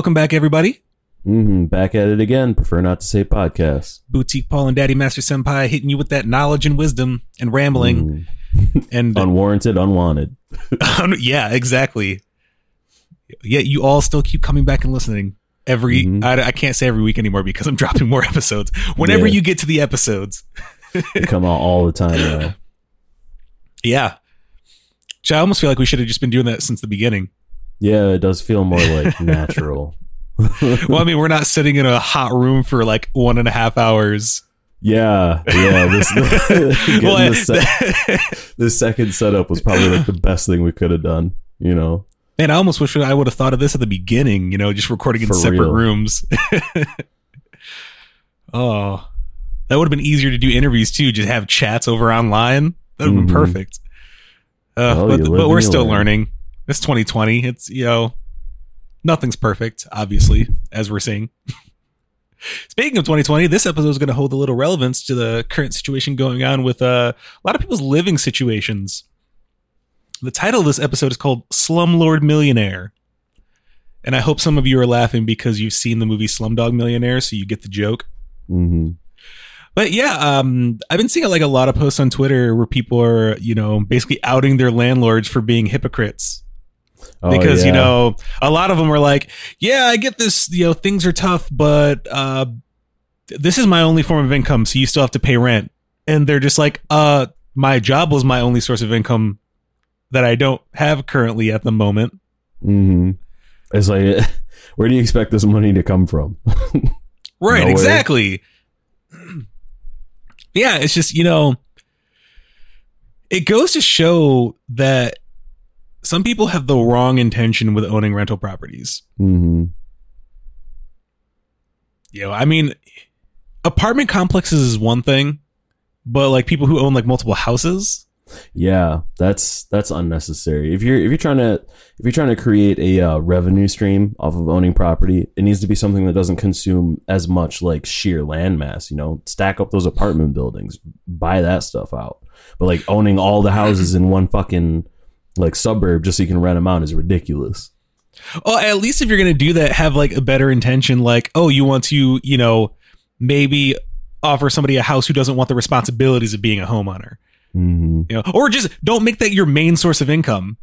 Welcome back, everybody. hmm Back at it again. Prefer not to say podcast. Boutique Paul and Daddy Master Senpai hitting you with that knowledge and wisdom and rambling Mhm. and Unwarranted, unwanted. yeah, exactly. Yet you all still keep coming back and listening every. Mhm. I, I can't say every week anymore because I'm dropping more episodes. Whenever Yeah. you get to the episodes, They come out all the time now. yeah. I almost feel like we should have just been doing that since the beginning. Yeah, it does feel more like natural. Well, I mean, we're not sitting in a hot room for like one and a half hours. Yeah, yeah. This, Well, the, sec- the second setup was probably like the best thing we could have done. You know, Man, I almost wish I would have thought of this at the beginning, you know, just recording in For separate real. rooms. oh, that would have been easier to do interviews too, just have chats over online. That would have Mhm. been perfect. Uh, Well, but, but we're still learn. learning. It's 2020. It's, you know, nothing's perfect, obviously, as we're seeing. Speaking of 2020, this episode is going to hold a little relevance to the current situation going on with uh, a lot of people's living situations. The title of this episode is called Slumlord Millionaire. And I hope some of you are laughing because you've seen the movie Slumdog Millionaire, so you get the joke. hmm But yeah, um, I've been seeing like a lot of posts on Twitter where people are, you know, basically outing their landlords for being hypocrites Oh, because you know a lot of them are like yeah i get this you know things are tough but uh this is my only form of income so you still have to pay rent and they're just like uh my job was my only source of income that i don't have currently at the moment mm-hmm. It's like, where do you expect this money to come from? right Nowhere. exactly yeah it's just you know it goes to show that some people have the wrong intention with owning rental properties hmm You know, I mean, apartment complexes is one thing, but like people who own like multiple houses, Yeah, that's that's unnecessary. If you're if you're trying to if you're trying to create a uh, revenue stream off of owning property, it needs to be something that doesn't consume as much like sheer land mass. You know, stack up those apartment buildings, buy that stuff out. But like owning all the houses in one fucking like suburb just so you can rent them out is ridiculous. oh, at least if you're gonna do that, have like a better intention. Like, oh, you want to, you know, maybe offer somebody a house who doesn't want the responsibilities of being a homeowner, hmm you know, or just don't make that your main source of income.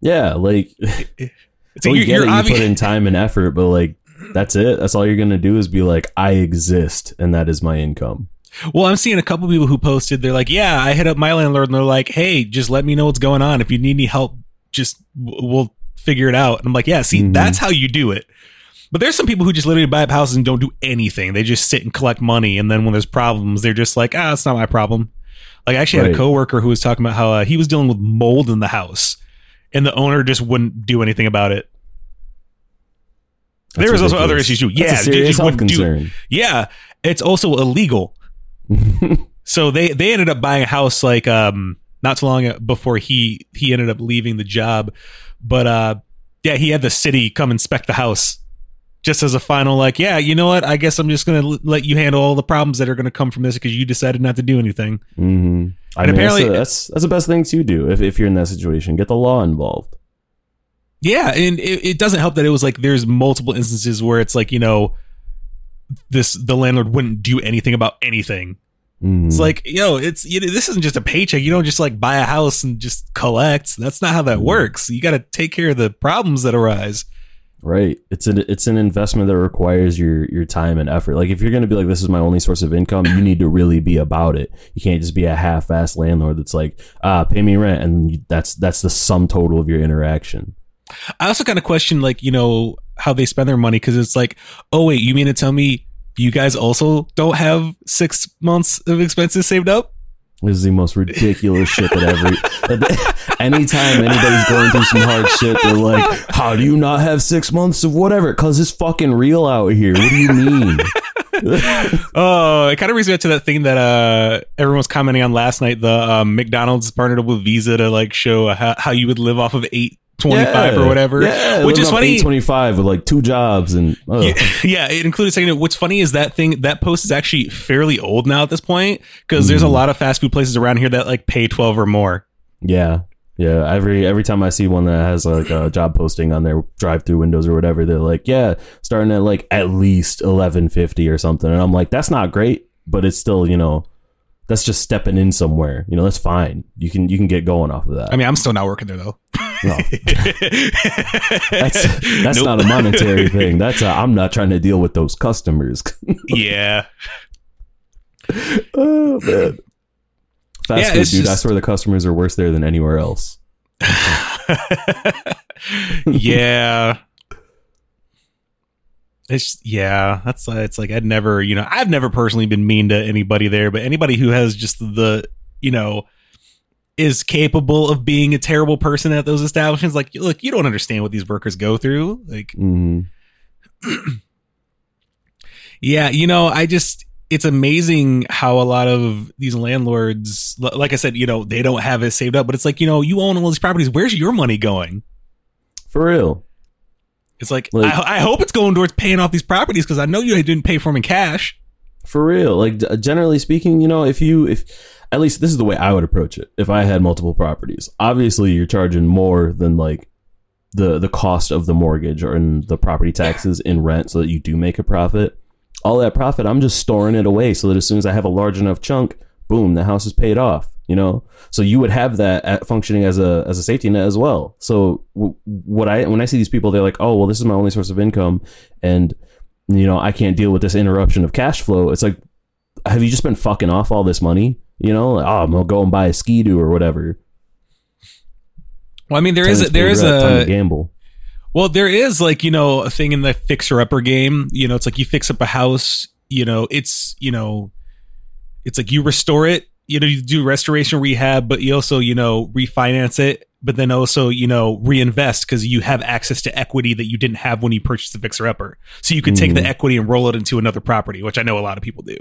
Yeah, like It's like you get it, you put in time and effort, but like that's it. That's all you're gonna do is be like, I exist, and that is my income. Well, I'm seeing a couple people who posted. They're like, "Yeah, I hit up my landlord, and they're like, hey, just let me know what's going on. If you need any help, just we'll figure it out." And I'm like, "Yeah, see, Mhm. that's how you do it." But there's some people who just literally buy up houses and don't do anything. They just sit and collect money, and then when there's problems, they're just like, "Ah, it's not my problem." Like I actually had a coworker who was talking about how uh, he was dealing with mold in the house, and the owner just wouldn't do anything about it. That's there was also other issues too. That's Yeah, a serious just health wouldn't do- Yeah, it's also illegal. So they they ended up buying a house like um not too long before he he ended up leaving the job, but uh yeah he had the city come inspect the house just as a final like yeah you know what I guess I'm just gonna l- let you handle all the problems that are gonna come from this because you decided not to do anything. hmm I And mean, apparently- that's, the, that's that's the best thing to do if, if you're in that situation. Get the law involved. Yeah, and it, it doesn't help that it was like there's multiple instances where it's like you know this the landlord wouldn't do anything about anything. Mhm. It's like, yo, it's you know, this isn't just a paycheck. You don't just like buy a house and just collect. That's not how that works. You got to take care of the problems that arise. right. It's an it's an investment that requires your your time and effort. Like if you're gonna be like, this is my only source of income, you need to really be about it. You can't just be a half-assed landlord that's like, ah, pay me rent, and that's that's the sum total of your interaction. I also kind of question like you know how they spend their money because it's like, oh wait, you mean to tell me you guys also don't have six months of expenses saved up? This is the most ridiculous shit that ever. that- anytime anybody's going through some hard shit, they're like, "How do you not have six months of whatever?" Because it's fucking real out here. What do you mean? Oh, it kind of brings me back to that thing that uh everyone was commenting on last night. The um, McDonald's partnered up with Visa to like show how, how you would live off of eight twenty five or whatever. Yeah, which is funny. Twenty five with like two jobs and. Yeah, yeah, it included saying. What's funny is that thing that post is actually fairly old now at this point because there's a Mhm. lot of fast food places around here that like pay twelve or more. yeah, Yeah, every every time I see one that has like a job posting on their drive-through windows or whatever, they're like, "Yeah, starting at like at least eleven fifty or something," and I'm like, "That's not great, but it's still, you know, that's just stepping in somewhere. You know, that's fine. You can you can get going off of that. I mean, I'm still not working there though. No. that's that's Nope. not a monetary thing. That's i I'm not trying to deal with those customers. yeah. oh man, fast Yeah, food, dude. I just- swear the customers are worse there than anywhere else. yeah. It's yeah, that's uh, it's like I'd never, you know, I've never personally been mean to anybody there, but anybody who has just the, you know, is capable of being a terrible person at those establishments, like, look, you don't understand what these workers go through. Like, hmm yeah, you know, I just it's amazing how a lot of these landlords, like I said, you know, they don't have it saved up, but it's like, you know, you own all these properties. Where's your money going? For real. It's like, Like- I, I hope it's going towards paying off these properties because I know you didn't pay for them in cash. For real. Like generally speaking, you know, if you if at least this is the way I would approach it. If I had multiple properties, obviously you're charging more than like the the cost of the mortgage or in the property taxes in rent so that you do make a profit. All that profit, I'm just storing it away so that as soon as I have a large enough chunk, boom, the house is paid off. You know, so you would have that at functioning as a as a safety net as well. So w- what I when I see these people, they're like, oh well, this is my only source of income, and you know I can't deal with this interruption of cash flow. It's like, have you just been fucking off all this money? You know, like, oh, I'm gonna go and buy a ski doo or whatever. Well, I mean, there is a, there is a gamble. well, there is like you know a thing in the fixer upper game. You know, it's like you fix up a house. You know, it's you know, it's like you restore it. You know, you do restoration rehab, but you also you know refinance it. But then also you know reinvest because you have access to equity that you didn't have when you purchased the fixer upper. So you could take the Mhm. equity and roll it into another property, which I know a lot of people do.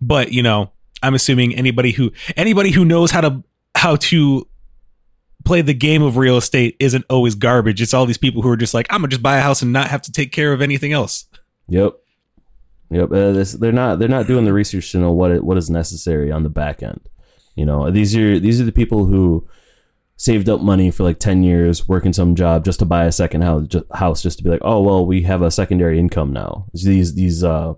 But you know, I'm assuming anybody who anybody who knows how to how to play the game of real estate isn't always garbage. It's all these people who are just like, I'm gonna just buy a house and not have to take care of anything else. Yep. Yep. Uh, this, they're not they're not doing the research to know what it, what is necessary on the back end. You know, these are these are the people who saved up money for like 10 years working some job just to buy a second house just, house just to be like, "Oh, well, we have a secondary income now." It's These these uh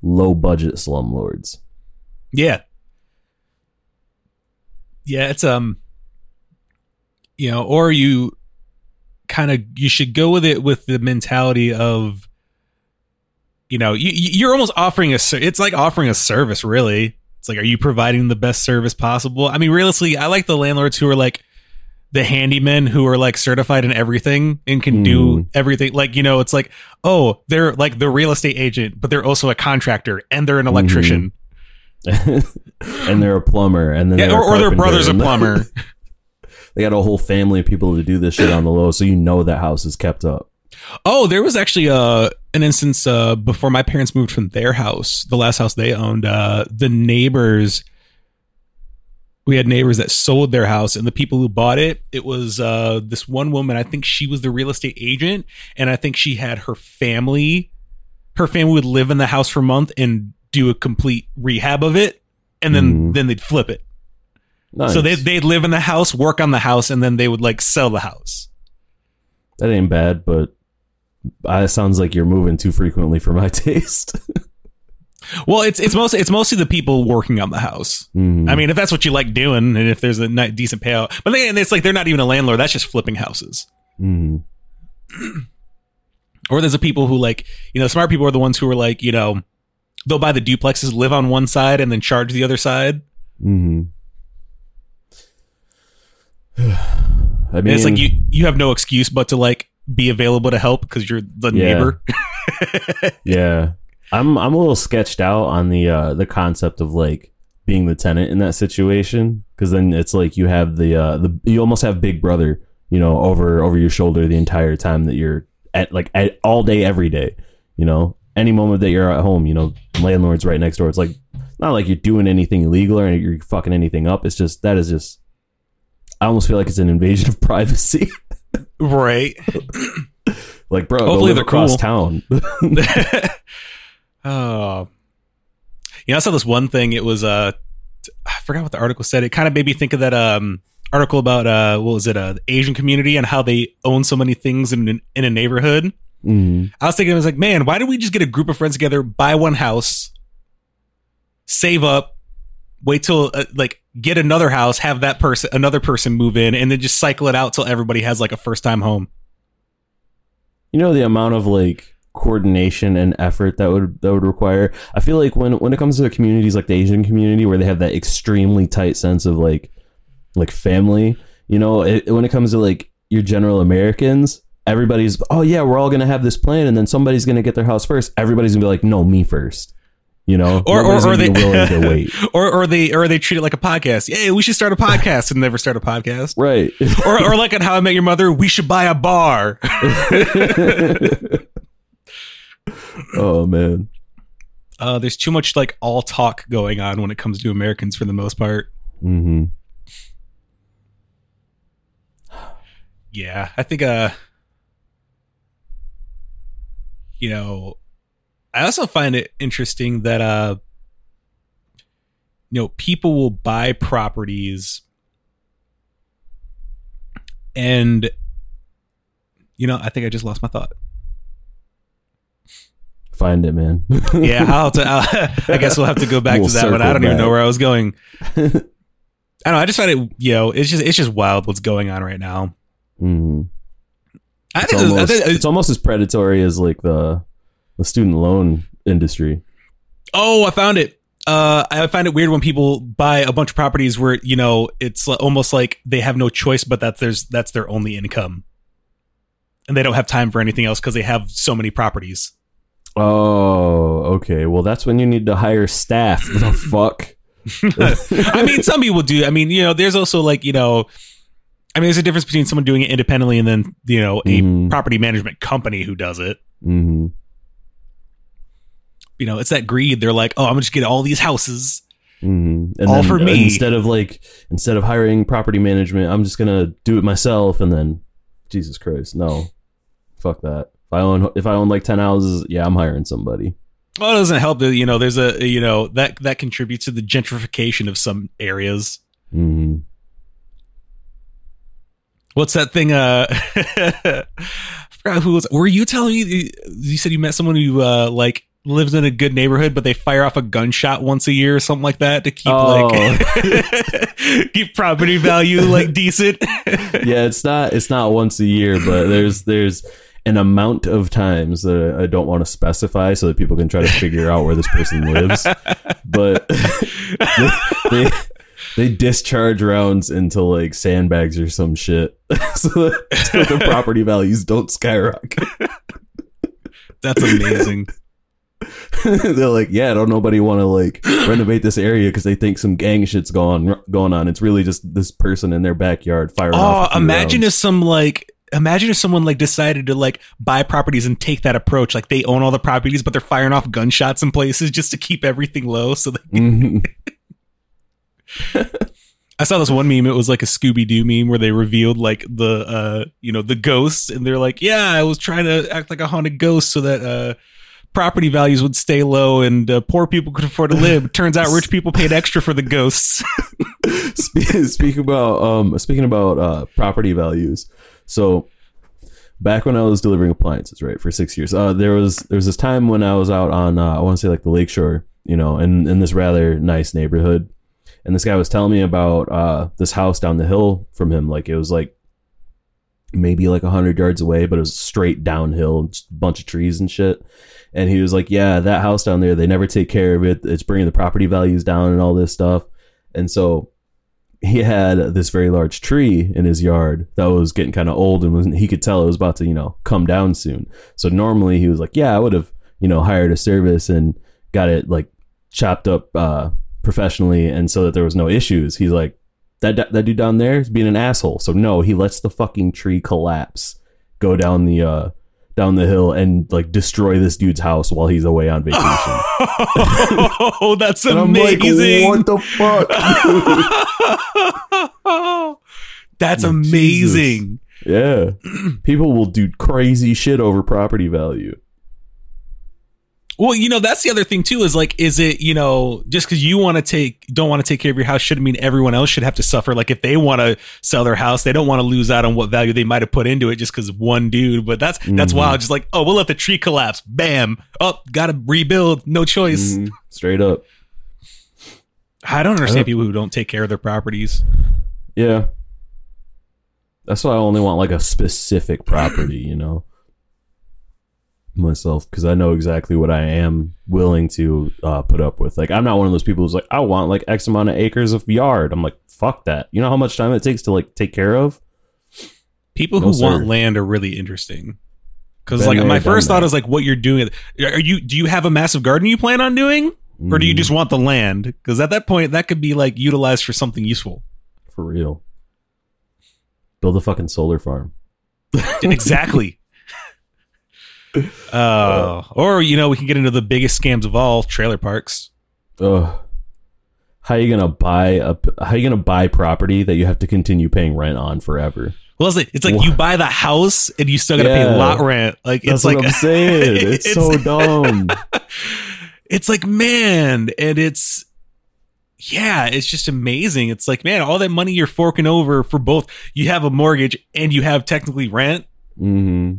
low budget slumlords. Yeah. Yeah, it's um you know, or you kind of you should go with it with the mentality of you know, you you're almost offering a it's like offering a service really. It's like are you providing the best service possible? I mean, realistically, I like the landlords who are like the handymen who are like certified in everything and can do Mm. everything. Like, you know, it's like, oh, they're like the real estate agent, but they're also a contractor and they're an electrician. and they're a plumber and then Yeah, or, or their brother's a plumber. they got a whole family of people to do this shit on the low so you know that house is kept up. Oh, there was actually uh, an instance uh, before my parents moved from their house, the last house they owned. Uh, the neighbors, we had neighbors that sold their house, and the people who bought it, it was uh, this one woman. I think she was the real estate agent, and I think she had her family. Her family would live in the house for a month and do a complete rehab of it, and then Mhm. then they'd flip it. Nice. So they they'd live in the house, work on the house, and then they would like sell the house. That ain't bad, but uh, it sounds like you're moving too frequently for my taste. Well, it's it's mostly it's mostly the people working on the house. Mhm. I mean, if that's what you like doing, and if there's a ni- decent payout, but then it's like they're not even a landlord. That's just flipping houses. Mhm. Or there's a people who like you know smart people are the ones who are like you know they'll buy the duplexes, live on one side, and then charge the other side. Mhm. I And mean, it's like you you have no excuse but to like be available to help because you're the Yeah. neighbor. yeah, I'm I'm a little sketched out on the uh, the concept of like being the tenant in that situation because then it's like you have the uh, the you almost have Big Brother, you know, over over your shoulder the entire time that you're at like at, all day every day. You know, any moment that you're at home, you know, landlord's right next door. It's like not like you're doing anything illegal or you're fucking anything up. It's just that is just. I almost feel like it's an invasion of privacy. Right. like, bro, Hopefully Hopefully live they're across cool. town. oh, you know, I saw this one thing. It was uh, I forgot what the article said. It kind of made me think of that um article about uh what was it uh the Asian community and how they own so many things in in a neighborhood. Mhm. I was thinking, I was like, man, why don't we just get a group of friends together, buy one house, save up, wait till uh, like get another house, have that person, another person move in, and then just cycle it out till everybody has like a first time home. You know the amount of like coordination and effort that would that would require. I feel like when when it comes to communities like the Asian community where they have that extremely tight sense of like like family, you know, it, when it comes to like your general Americans, everybody's oh yeah, we're all gonna have this plan, and then somebody's gonna get their house first. Everybody's gonna be like, no, me first. You know, Or- or- or they- willing to wait, Or or they or they treat it like a podcast. Hey, we should start a podcast and never start a podcast. right? Or or like on How I Met Your Mother, we should buy a bar. oh man, Uh, there's too much like all talk going on when it comes to Americans for the most part. hmm Yeah, I think uh you know, I also find it interesting that uh you know, people will buy properties and you know, I think I just lost my thought. find it, man. Yeah, I'll have to, I'll, I guess we'll have to go back We'll to that one. I don't even know where I was going. I don't know. I just find it, you know, it's just it's just wild what's going on right now. hmm I It's think, I almost, think it's almost as predatory as like the the student loan industry. Oh, I found it. Uh, I find it weird when people buy a bunch of properties where you know it's almost like they have no choice, but that there's that's their only income, and they don't have time for anything else because they have so many properties. Oh, okay. Well, that's when you need to hire staff. the fuck. I mean, some people do. I mean, you know, there's also like you know, I mean, there's a difference between someone doing it independently and then you know a Mhm. property management company who does it. hmm You know, it's that greed. They're like, oh, I'm gonna just get all these houses. hmm And All then, for uh, me. Instead of like instead of hiring property management, I'm just gonna do it myself. And then, Jesus Christ, no, fuck that. If I own if I own like ten houses, yeah, I'm hiring somebody. Well, it doesn't help that you know there's a you know that that contributes to the gentrification of some areas. hmm What's that thing? Uh, I forgot who was. Were you telling me? You said you met someone who uh like lives in a good neighborhood, but they fire off a gunshot once a year or something like that to keep like oh. keep property value like decent. yeah, it's not it's not once a year, but there's there's an amount of times that I don't want to specify so that people can try to figure out where this person lives. But they, they they discharge rounds into like sandbags or some shit, so that, so the property values don't skyrocket. That's amazing. They're like, yeah, don't nobody want to like renovate this area because they think some gang shit's going going on. It's really just this person in their backyard firing. Oh, imagine rounds. if some like imagine if someone like decided to like buy properties and take that approach. Like they own all the properties, but they're firing off gunshots in places just to keep everything low. So they, Mhm. I saw this one meme. It was like a Scooby Doo meme where they revealed like the uh you know the ghosts, and they're like, yeah, I was trying to act like a haunted ghost so that uh property values would stay low and uh, poor people could afford to live. Turns out rich people paid extra for the ghosts. Spe- speak about um speaking about uh property values so back when i was delivering appliances right for six years uh there was there was this time when i was out on uh, i want to say like the lakeshore you know in in this rather nice neighborhood and this guy was telling me about uh this house down the hill from him like it was like maybe like 100 yards away but it was straight downhill just a bunch of trees and shit and he was like yeah that house down there they never take care of it it's bringing the property values down and all this stuff and so he had this very large tree in his yard that was getting kind of old and was, he could tell it was about to, you know, come down soon. So normally he was like, yeah, I would have, you know, hired a service and got it like chopped up uh, professionally and so that there was no issues. He's like, that, that dude down there is being an asshole. So no, he lets the fucking tree collapse, go down the, uh, down the hill and like destroy this dude's house while he's away on vacation. oh, that's I'm like, amazing. what the fuck? That's amazing. Yeah. People will do crazy shit over property value. Well, you know, that's the other thing too. Is like, is it you know, just because you want to take don't want to take care of your house shouldn't mean everyone else should have to suffer. Like, if they want to sell their house, they don't want to lose out on what value they might have put into it just because one dude. But that's that's Mhm. wild. Just like, oh, we'll let the tree collapse. Bam. Oh, gotta rebuild. No choice. Mhm. Straight up. I don't understand I don't- people who don't take care of their properties. Yeah. That's why I only want like a specific property, you know, myself, because I know exactly what I am willing to uh, put up with. Like, I'm not one of those people who's like, I want like X amount of acres of yard. I'm like, fuck that. You know how much time it takes to like take care of? People No, who sir. want land are really interesting. Because like my first thought that. is like what you're doing. Are you do you have a massive garden you plan on doing, or do you Mhm. just want the land? Because at that point, that could be like utilized for something useful. for real? Build a fucking solar farm. exactly. Uh, or you know, we can get into the biggest scams of all: trailer parks. Ugh. How are you gonna buy a? How are you gonna buy property that you have to continue paying rent on forever? Well, it's like, it's like you buy the house and you still got to Yeah. pay lot rent. Like That's it's what like I'm saying. It's, it's- so dumb. it's like man, and it's yeah, it's just amazing. It's like man, all that money you're forking over for both. You have a mortgage and you have technically rent, hmm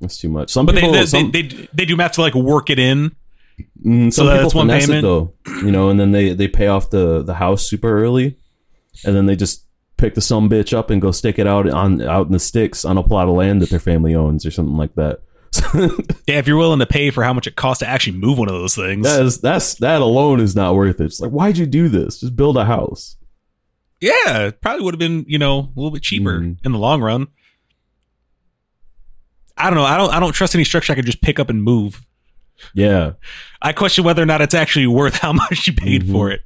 That's too much. Some but people, they they, some, they they they do have to like work it in. mm, so some that's people one payment? it though, you know, and then they they pay off the the house super early, and then they just pick the some bitch up and go stick it out on out in the sticks on a plot of land that their family owns or something like that. Yeah, if you're willing to pay for how much it costs to actually move one of those things. that is that's that alone is not worth it. It's like why'd you do this? Just build a house. Yeah, it probably would have been, you know, a little bit cheaper Mhm. in the long run. I don't know. I don't I don't trust any structure I could just pick up and move. Yeah, I question whether or not it's actually worth how much you paid Mhm. for it.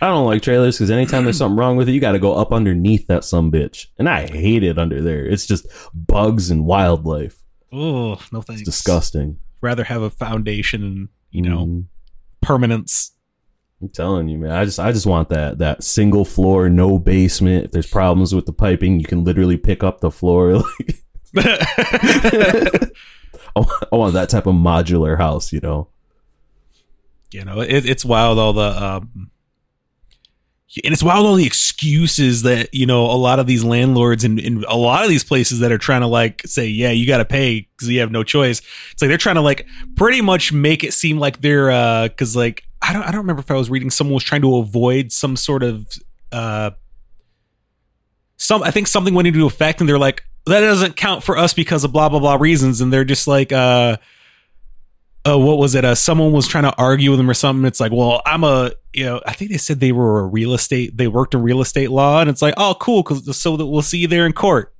I don't like trailers because anytime there's something wrong with it, you got to go up underneath that some bitch, and I hate it under there. It's just bugs and wildlife. Oh, no thanks. It's disgusting. Rather have a foundation and, you know, Mhm. permanence. I'm telling you, man. I just I just want that that single floor, no basement. If there's problems with the piping, you can literally pick up the floor. Like I want- that type of modular house, you know. you know, it, it's wild all the um and it's wild all the excuses that you know a lot of these landlords and in a lot of these places that are trying to like say yeah you got to pay because you have no choice it's like they're trying to like pretty much make it seem like they're uh because like i don't i don't remember if i was reading someone was trying to avoid some sort of uh some i think something went into effect and they're like that doesn't count for us because of blah blah blah reasons and they're just like uh uh, what was it? Uh, someone was trying to argue with them or something. It's like, well, I'm a, you know, I think they said they were a real estate, they worked in real estate law, and it's like, oh, cool, because so that we'll see you there in court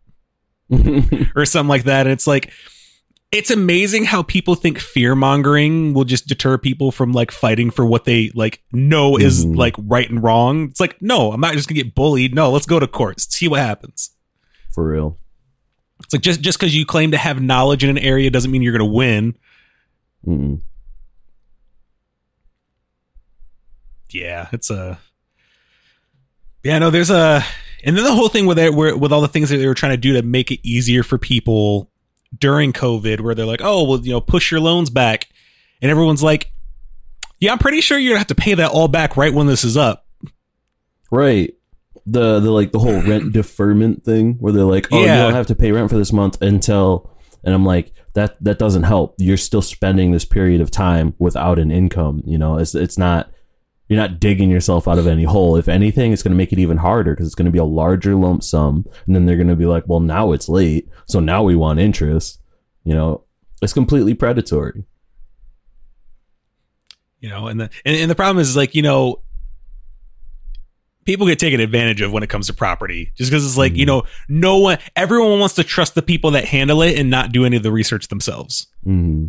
or something like that. And it's like, it's amazing how people think fear mongering will just deter people from like fighting for what they like know is Mhm. like right and wrong. It's like, no, I'm not just gonna get bullied. No, let's go to court, see what happens. For real. It's like just just because you claim to have knowledge in an area doesn't mean you're gonna win. Mm-mm. yeah, it's a yeah. No, there's a and then the whole thing with it, where with all the things that they were trying to do to make it easier for people during COVID, where they're like, oh, well, you know, push your loans back, and everyone's like, yeah, I'm pretty sure you're gonna have to pay that all back right when this is up. Right. The the like the whole rent deferment thing where they're like, "Oh, Yeah. you don't have to pay rent for this month until," and I'm like, "That that doesn't help. You're still spending this period of time without an income. You know, it's it's not you're not digging yourself out of any hole. If anything, it's going to make it even harder because it's going to be a larger lump sum, and then they're going to be like, "Well, now it's late, so now we want interest." You know, it's completely predatory. You know, and the and, and the problem is like you know. People get taken advantage of when it comes to property, just because it's like you Mhm. know, no one, everyone wants to trust the people that handle it and not do any of the research themselves. hmm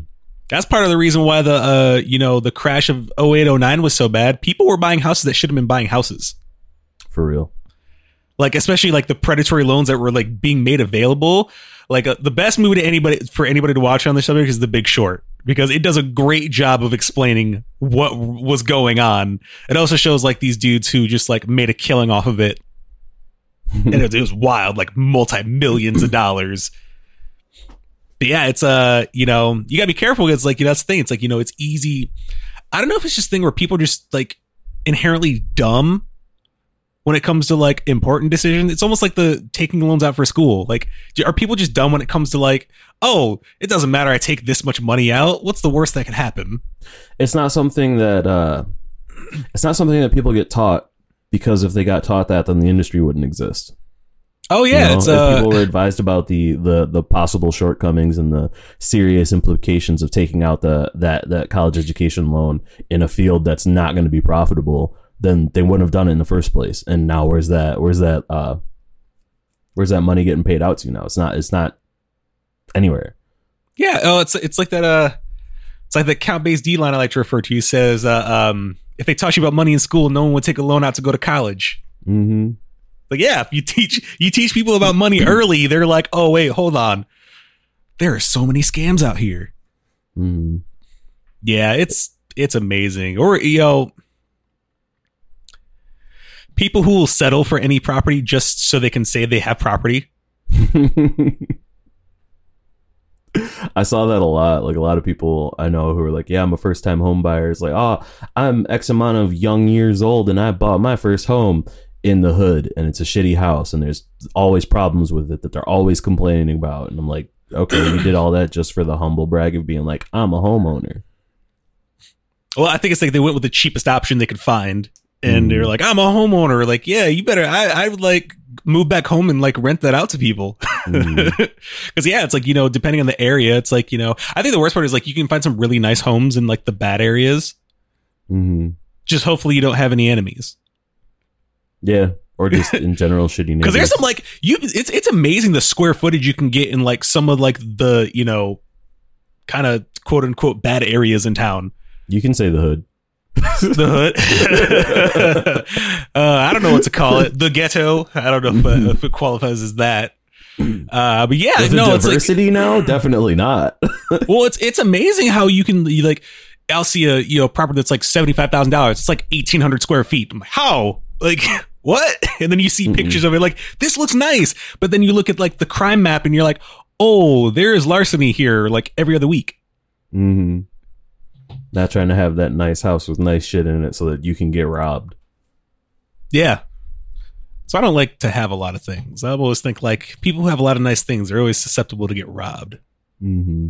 That's part of the reason why the uh you know the crash of 0809 was so bad. People were buying houses that should have been buying houses. For real. Like especially like the predatory loans that were like being made available. Like uh, the best movie to anybody for anybody to watch on this subject is The Big Short because it does a great job of explaining what was going on. It also shows like these dudes who just like made a killing off of it. And it, it was wild, like multi millions of dollars. but yeah, it's uh, you know, you gotta be careful. because like you know, that's the thing. It's like you know, it's easy. I don't know if it's just a thing where people are just like inherently dumb when it comes to like important decisions. It's almost like the taking loans out for school. Like, are people just dumb when it comes to like, oh, it doesn't matter. I take this much money out. What's the worst that could happen? It's not something that uh, it's not something that people get taught because if they got taught that, then the industry wouldn't exist. Oh You yeah, know, it's if uh, people were advised about the, the the possible shortcomings and the serious implications of taking out the that that college education loan in a field that's not going to be profitable, then they wouldn't have done it in the first place. And now where's that where's that uh where's that money getting paid out to now? It's not it's not anywhere. Yeah, oh, it's it's like that. Uh, it's like the Count Bass D line I like to refer to. He says, uh, um, if they taught you about money in school, no one would take a loan out to go to college. Mm-hmm. Like, yeah, if you teach you teach people about money early, they're like, oh wait, hold on, there are so many scams out here. Mm-hmm. Yeah, it's it's amazing. Or you know, people who will settle for any property just so they can say they have property. I saw that a lot. Like a lot of people I know who are like, "Yeah, I'm a first time home buyer." It's like, "Oh, I'm X amount of young years old, and I bought my first home in the hood, and it's a shitty house, and there's always problems with it that they're always complaining about." And I'm like, "Okay, you did all that just for the humble brag of being like, I'm a homeowner." Well, I think it's like they went with the cheapest option they could find, and Mm. they're like, "I'm a homeowner." Like, yeah, you better. I I would like move back home and like rent that out to people. Mm. Because yeah, it's like you know, depending on the area, it's like you know, I think the worst part is like you can find some really nice homes in like the bad areas. hmm Just hopefully you don't have any enemies. Yeah, or just in general shitty Because neighbors. there's some like you, it's it's amazing the square footage you can get in like some of like the you know, kind of quote unquote bad areas in town. you can say the hood. The hood. uh, I don't know what to call it. The ghetto. I don't know if, uh, if it qualifies as that. Uh, but yeah, Is no, it it's like diversity now? Definitely not. well, it's it's amazing how you can you like. I'll see a you know property that's like seventy five thousand dollars. It's like eighteen hundred square feet. I'm like, how? Like what? And then you see pictures of it. Like this looks nice, but then you look at like the crime map and you're like, oh, there is larceny here. Like every other week. hmm Not trying to have that nice house with nice shit in it so that you can get robbed. Yeah. So I don't like to have a lot of things. I always think like people who have a lot of nice things are always susceptible to get robbed. hmm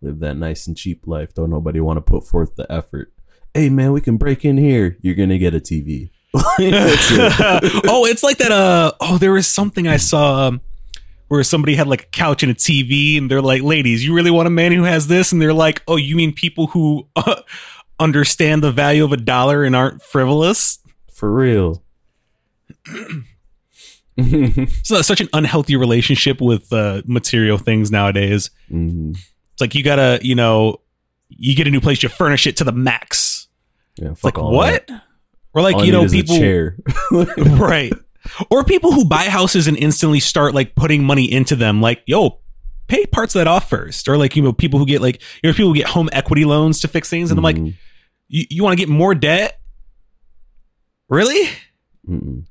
Live that nice and cheap life. Don't nobody want to put forth the effort. Hey man, we can break in here. You're gonna get a TV. Oh, it's like that. Uh, oh, there was something I saw um, where somebody had like a couch and a TV, and they're like, "Ladies, you really want a man who has this?" And they're like, "Oh, you mean people who uh, understand the value of a dollar and aren't frivolous?" For real. So that's such an unhealthy relationship with uh, material things nowadays. hmm It's like you gotta, you know, you get a new place, you furnish it to the max. Yeah, fuck like what? that. Or like All you know people chair. right or people who buy houses and instantly start like putting money into them like yo pay parts of that off first. Or like you know people who get like you know people who get home equity loans to fix things and i'm like you, you want to get more debt? Really? Mm-mm.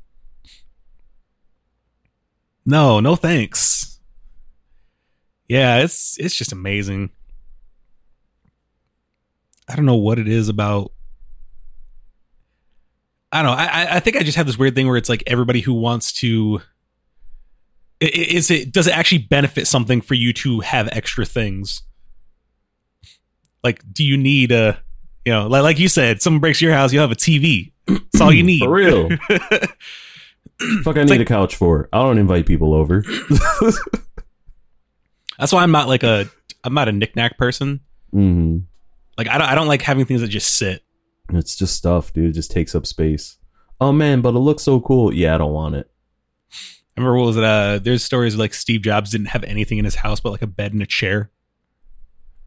no no thanks. Yeah it's it's just amazing. I don't know what it is about I don't know. I I- think I just have this weird thing where it's like everybody who wants to. Is it does it actually benefit something for you to have extra things? Like, do you need a, you know, like like you said, someone breaks your house, you have a TV. That's all you need. For real. Fuck, I need like- a couch for. I don't invite people over. That's why I'm not like a I'm not a knickknack person. hmm Like I don't I don't like having things that just sit. It's just stuff, dude. It just takes up space. Oh man, but it looks so cool. Yeah, I don't want it. I remember what was it? Uh, there's stories like Steve Jobs didn't have anything in his house but like a bed and a chair.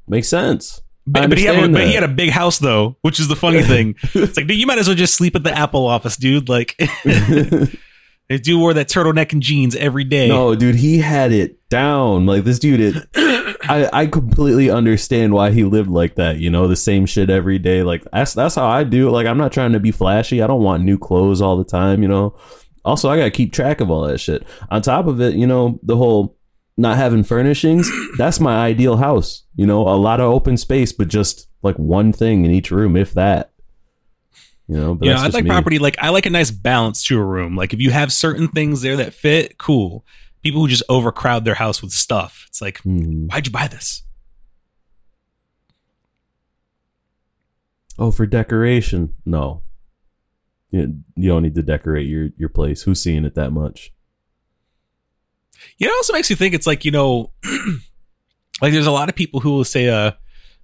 Makes sense. But, but he had but he had a big house though, which is the funny thing. It's like, dude, you might as well just sleep at the Apple office, dude. Like, they do wear that turtleneck and jeans every day. no, dude, he had it down. Like this dude, it, I I completely understand why he lived like that. You know, the same shit every day. Like that's that's how I do. Like I'm not trying to be flashy. I don't want new clothes all the time. You know. Also, I gotta keep track of all that shit. On top of it, you know, the whole not having furnishings, that's my ideal house. You know, a lot of open space, but just like one thing in each room, if that. You know, but you know, I like me. property. Like I like a nice balance to a room. Like if you have certain things there that fit, cool. People who just overcrowd their house with stuff. It's like, Mhm. why'd you buy this? Oh, for decoration? No. You, you don't need to decorate your, your place. Who's seeing it that much? You know, it also makes you think it's like, you know, like there's a lot of people who will say uh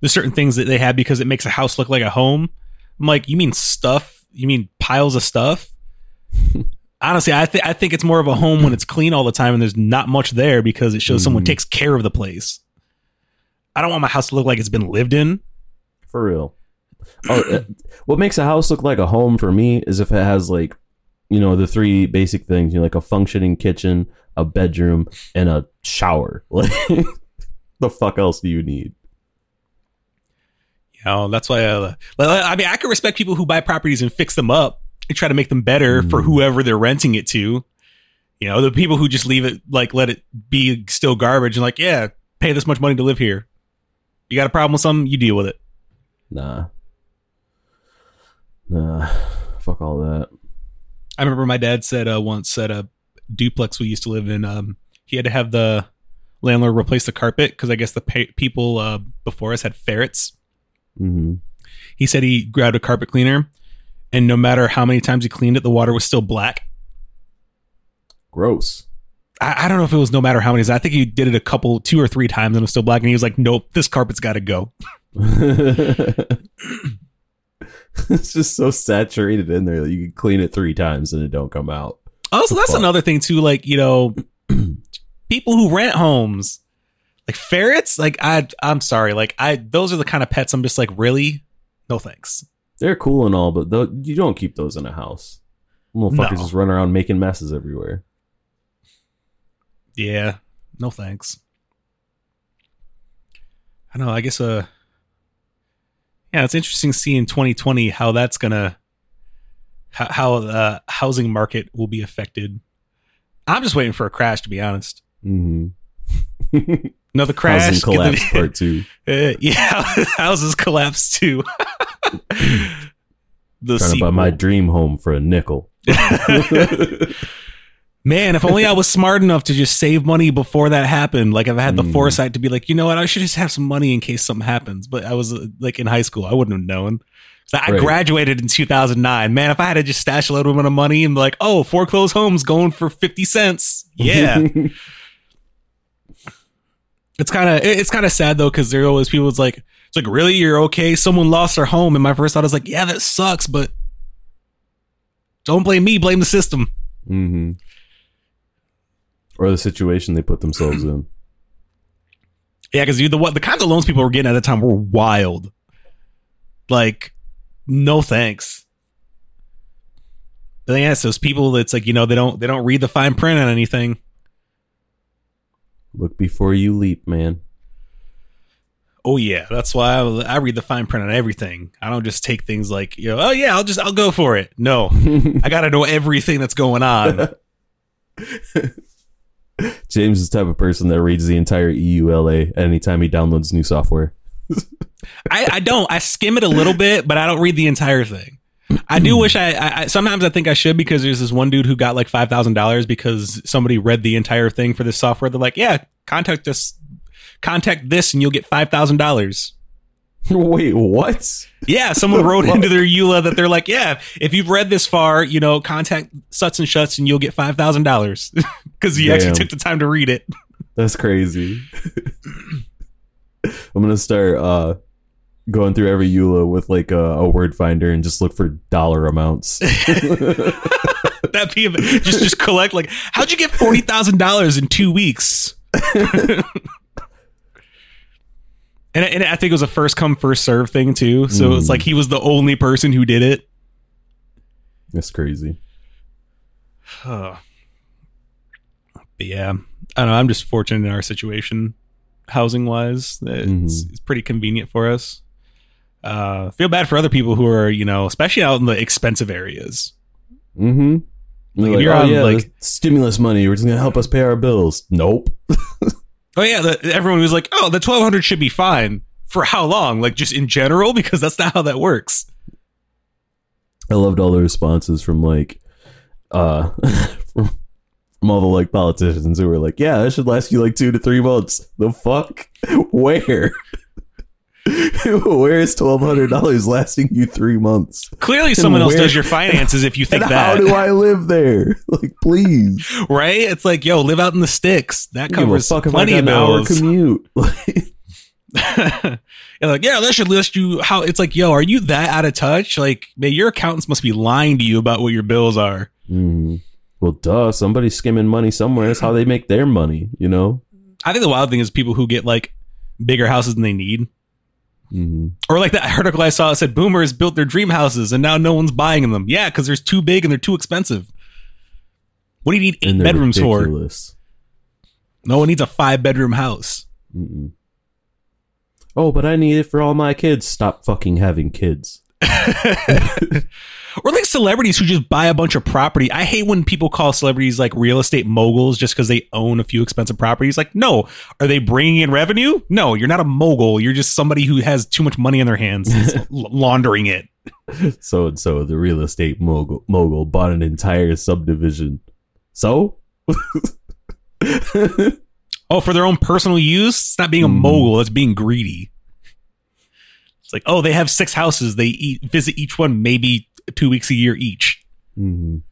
there's certain things that they have because it makes a house look like a home. I'm like, you mean stuff? You mean piles of stuff? Honestly, I think I think it's more of a home when it's clean all the time and there's not much there because it shows someone Mhm. takes care of the place. I don't want my house to look like it's been lived in. For real. Oh, uh, what makes a house look like a home for me is if it has like, you know, the three basic things. You know, like a functioning kitchen, a bedroom, and a shower. Like, the fuck else do you need? You know, that's why. I, I mean, I can respect people who buy properties and fix them up and try to make them better for Mm. whoever they're renting it to. You know, the people who just leave it like let it be still garbage and like, yeah, pay this much money to live here. You got a problem with something, you deal with it. Nah. Nah. Fuck all that. I remember my dad said uh, once at a duplex we used to live in, um, he had to have the landlord replace the carpet because I guess the pa- people uh, before us had ferrets. Hmm He said he grabbed a carpet cleaner, and no matter how many times he cleaned it, the water was still black. Gross. I, I don't know if it was no matter how many. I think he did it a couple, two or three times, and it was still black. And he was like, "Nope, this carpet's got to go." it's just so saturated in there that you can clean it three times and it don't come out. Also, that's another thing too. Like you know, people who rent homes, like ferrets. Like I, I'm sorry. Like I, those are the kind of pets. I'm just like, really, no thanks. They're cool and all, but you don't keep those in a house. Little fuckers No. just run around making messes everywhere. Yeah, no thanks. I don't know. I guess uh, yeah, it's interesting seeing 2020 how that's gonna how, how the housing market will be affected. I'm just waiting for a crash, to be honest. hmm Another crash, Housing get the- collapse part two. Uh, yeah, houses collapse too. the Trying to buy my dream home for a nickel. Man, if only I was smart enough to just save money before that happened. Like if I had the Mm. foresight to be like, you know what, I should just have some money in case something happens. But I was uh, like in high school, I wouldn't have known. So I Right. graduated in 2009. Man, if I had to just stash a little bit of money and be like, oh, foreclosed homes going for 50 cents. Yeah. It's kind of it's kind of sad though because there are always people. It's like it's like really you're okay. Someone lost their home, and my first thought is like, yeah, that sucks, but don't blame me. Blame the system. hmm Or the situation they put themselves in. Yeah, because the what the kinds of loans people were getting at the time were wild. Like, no thanks. But yeah, it's those people that's like you know they don't they don't read the fine print on anything. Look before you leap, man. Oh yeah, that's why I, I read the fine print on everything. I don't just take things like you know, oh yeah, I'll just I'll go for it. No, I got to know everything that's going on. James is the type of person that reads the entire EULA anytime he downloads new software. I, I don't. I skim it a little bit, but I don't read the entire thing. I do wish I, I, I sometimes I think I should because there's this one dude who got like five thousand dollars because somebody read the entire thing for this software. They're like, yeah, contact us, contact this, and you'll get five thousand dollars. Wait, what? Yeah, someone wrote into their EULA that they're like, yeah, if you've read this far, you know, contact such and such, and you'll get five thousand dollars because you actually took the time to read it. That's crazy. I'm gonna start uh going through every EULA with like a, a word finder and just look for dollar amounts. That be just just collect like, how'd you get forty thousand dollars in two weeks? And, and I think it was a first come first serve thing too. So it's Mm. like he was the only person who did it. That's crazy. Huh. But yeah, I don't know. I'm just fortunate in our situation, housing wise. It's, Mhm. it's pretty convenient for us. Uh, feel bad for other people who are, you know, especially out in the expensive areas. Mm-hmm. Like, Like, you're oh on, yeah, like- stimulus money. We're just gonna help us pay our bills. Nope. Oh yeah, the, everyone was like, "Oh, the 1200 should be fine." For how long? Like just in general because that's not how that works. I loved all the responses from like uh from, from all the like politicians who were like, "Yeah, that should last you like 2 to 3 months." The fuck? Where? Where is twelve hundred dollars lasting you three months? Clearly, someone else does your finances if you think And that. how do I live there? Like, please. right? It's like, yo, live out in the sticks. That covers fuck plenty of hour commute. You're like, yeah, that should list you how it's like, yo, are you that out of touch? Like, man, your accountants must be lying to you about what your bills are. Mhm. Well, duh. Somebody's skimming money somewhere. That's how they make their money. You know. I think the wild thing is people who get like bigger houses than they need. Hmm Or like that article I saw said boomers built their dream houses and now no one's buying them. Yeah, because they're too big and they're too expensive. What do you need eight bedrooms ridiculous. for? No one needs a five bedroom house. Mm-mm. Oh, but I need it for all my kids. Stop fucking having kids. or like celebrities who just buy a bunch of property. I hate when people call celebrities like real estate moguls just because they own a few expensive properties. Like, no, are they bringing in revenue? No, you're not a mogul. You're just somebody who has too much money in their hands, laundering it. So and so, the real estate mogul, mogul bought an entire subdivision. So, Oh, for their own personal use? It's not being a Mm. mogul. It's being greedy. It's like, oh, they have six houses. They eat, visit each one maybe two weeks a year each. Mhm.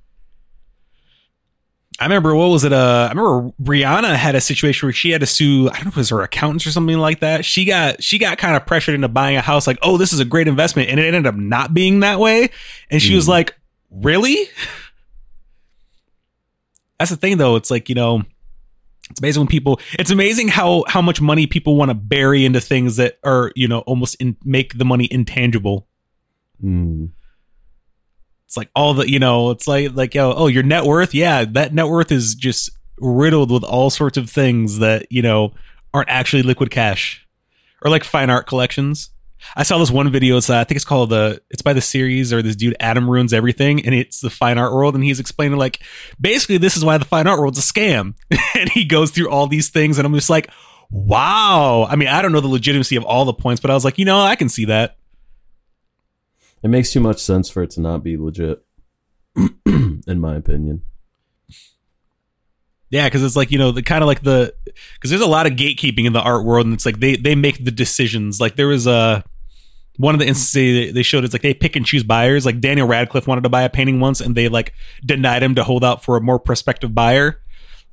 I remember what was it? Uh, I remember Rihanna had a situation where she had to sue. I don't know if it was her accountants or something like that. She got she got kind of pressured into buying a house. Like, oh, this is a great investment, and it ended up not being that way. And she was Mm. like, really? That's the thing, though. It's like you know, it's amazing when people. It's amazing how how much money people want to bury into things that are you know almost in, make the money intangible. Mm. It's like all the you know, it's like like yo, oh, your net worth, yeah, that net worth is just riddled with all sorts of things that you know aren't actually liquid cash, or like fine art collections. I saw this one video. It's uh, I think it's called the. It's by the series or this dude Adam ruins everything, and it's the fine art world, and he's explaining like basically this is why the fine art world's a scam, and he goes through all these things, and I'm just like, wow. I mean, I don't know the legitimacy of all the points, but I was like, you know, I can see that. It makes too much sense for it to not be legit, in my opinion. Yeah, because it's like you know the kind of like the because there's a lot of gatekeeping in the art world, and it's like they they make the decisions. Like there was a one of the instances they- showed it's like they pick and choose buyers. Like Daniel Radcliffe wanted to buy a painting once, and they like denied him to hold out for a more prospective buyer.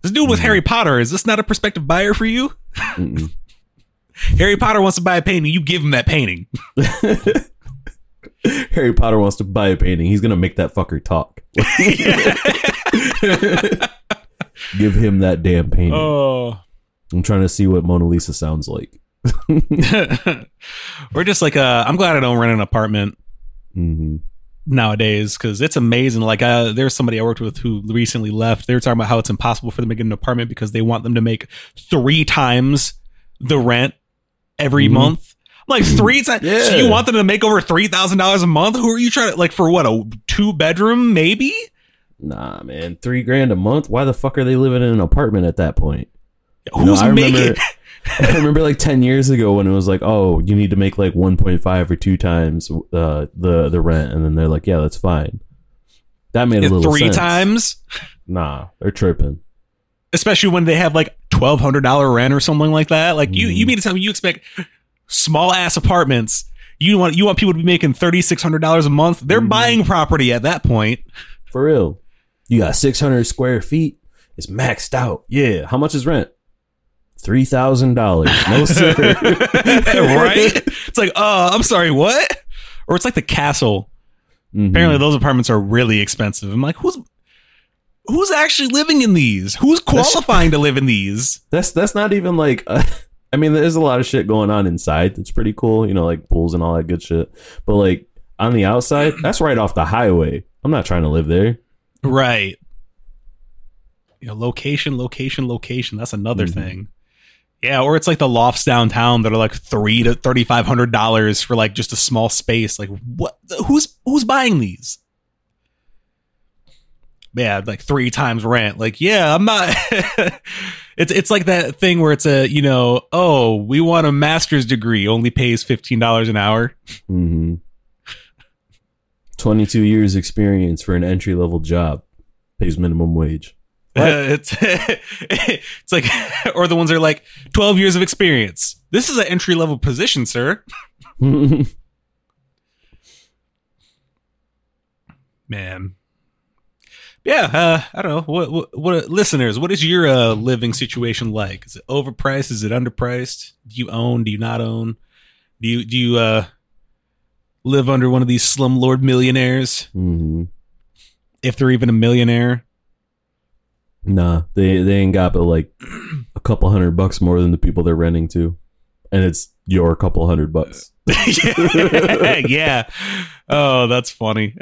This dude was Mhm. Harry Potter. Is this not a prospective buyer for you? Harry Potter wants to buy a painting. You give him that painting. Harry Potter wants to buy a painting. He's gonna make that fucker talk. Give him that damn painting. oh. I'm trying to see what Mona Lisa sounds like. We're just like uh, I'm glad I don't rent an apartment. hmm nowadays because it's amazing. Like, uh, there's somebody I worked with who recently left. They were talking about how it's impossible for them to get an apartment because they want them to make three times the rent every Mhm. month. Like three times. So you want them to make over three thousand dollars a month? Who are you trying to like for what a two bedroom maybe? Nah, man, three grand a month. Why the fuck are they living in an apartment at that point? You know, Who's making? remember- I remember like ten years ago when it was like, oh, you need to make like one point five or two times uh, the the rent, and then they're like, yeah, that's fine. That made a little three sense. times, Nah, they're tripping. especially when they have like twelve hundred dollar rent or something like that. Like you, Mhm. you mean to tell me you expect small ass apartments? You want you want people to be making thirty six hundred dollars a month? They're Mhm. buying property at that point. For real. You got 600 square feet. It's maxed out. Yeah. How much is rent? $3,000. No, sir. right? It's like, uh, I'm sorry, what? Or it's like the castle. Mhm. Apparently, those apartments are really expensive. I'm like, who's who's actually living in these? Who's qualifying to live in these? That's that's not even like uh, I mean there's a lot of shit going on inside that's pretty cool, you know, like pools and all that good shit. But like on the outside, that's right off the highway. I'm not trying to live there. Right. You know, location, location, location. That's another Mhm. thing. Yeah, or it's like the lofts downtown that are like three to thirty five hundred dollars for like just a small space. Like, what? Who's who's buying these? Yeah, like three times rent. Like, yeah, I'm not. It's it's like that thing where it's a you know oh we want a master's degree only pays fifteen dollars an hour. hmm 22 years experience for an entry level job pays minimum wage. What? Uh, it's it's like or the ones that are like twelve years of experience. This is an entry level position, sir. Man. Yeah, uh, I don't know. What, what, what, listeners? What is your uh, living situation like? Is it overpriced? Is it underpriced? Do you own? Do you not own? Do you do you uh, live under one of these slumlord millionaires? hmm If they're even a millionaire, Nah, they they ain't got but like a couple hundred bucks more than the people they're renting to, and it's your couple hundred bucks. yeah. Oh, that's funny.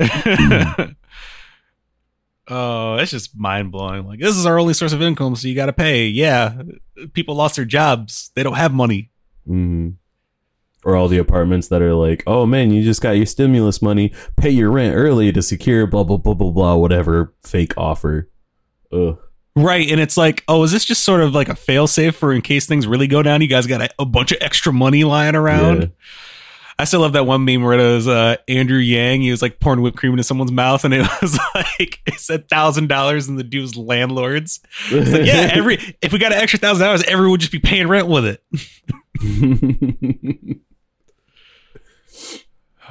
oh, it's just mind blowing. Like this is our only source of income, so you got to pay. Yeah, people lost their jobs; they don't have money. hmm Or all the apartments that are like, oh man, you just got your stimulus money, pay your rent early to secure blah blah blah blah blah whatever fake offer. Ugh. Right, and it's like, oh, is this just sort of like a fail safe for in case things really go down? You guys got a, a bunch of extra money lying around. Yeah. I still love that one meme where it was uh, Andrew Yang. He was like pouring whipped cream into someone's mouth, and it was like it said thousand dollars, and the dude was landlords. It's like, yeah, every if we got an extra thousand dollars, everyone would just be paying rent with it.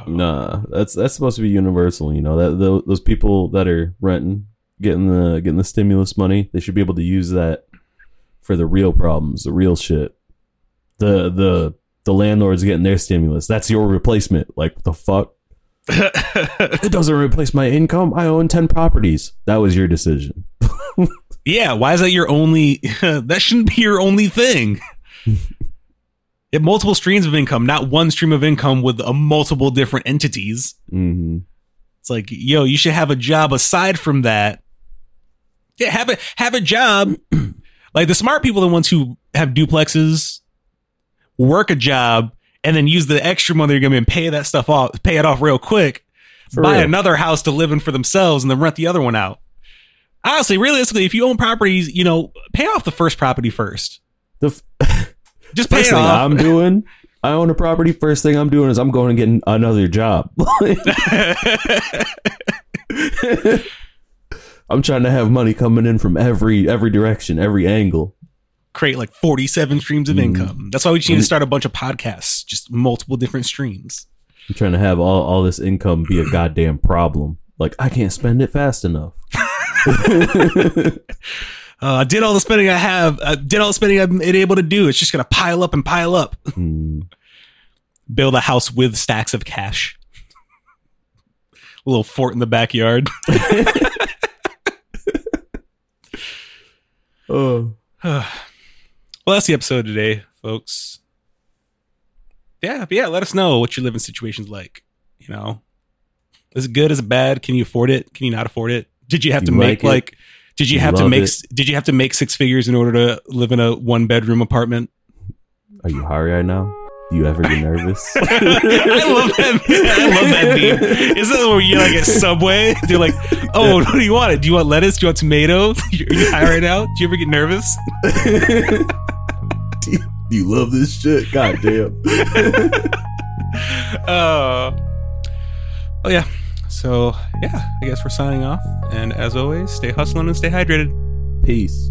nah, that's that's supposed to be universal. You know that tho- those people that are renting, getting the getting the stimulus money, they should be able to use that for the real problems, the real shit. The the the landlords getting their stimulus. That's your replacement. Like the fuck. It doesn't replace my income. I own ten properties. That was your decision. yeah, why is that your only? that shouldn't be your only thing. Multiple streams of income, not one stream of income with a multiple different entities. hmm It's like, yo, you should have a job aside from that. Yeah, have a have a job. like the smart people, the ones who have duplexes, work a job, and then use the extra money they're gonna and pay that stuff off, pay it off real quick, For buy real. another house to live in for themselves, and then rent the other one out. Honestly, realistically, if you own properties, you know, pay off the first property first. The f- Just pay first it thing off. I'm doing, I own a property. First thing I'm doing is I'm going to get another job. I'm trying to have money coming in from every every direction, every angle. Create like 47 streams of Mhm. income. That's why we need to start a bunch of podcasts, just multiple different streams. I'm trying to have all, all this income be a goddamn problem. Like I can't spend it fast enough. Uh, I did all the spending I have. I did all the spending I'm able to do. It's just gonna pile up and pile up. Hmm. Build a house with stacks of cash. a little fort in the backyard. Oh. well, that's the episode today, folks. Yeah, but yeah. Let us know what your living situation's like. You know, is it good? Is it bad? Can you afford it? Can you not afford it? Did you have You to make like like? Did you have to make? it? Did you have to make six figures in order to live in a one bedroom apartment? Are you high right now? Do you ever get nervous? I love that. I love that meme. Is that where you like at Subway? They're like, "Oh, what do you want? Do you want lettuce? Do you want tomato? Are you high right now? Do you ever get nervous?" do, you, do you love this shit? God damn. Uh, oh yeah. So yeah, I guess we're signing off. And as always, stay hustling and stay hydrated. Peace.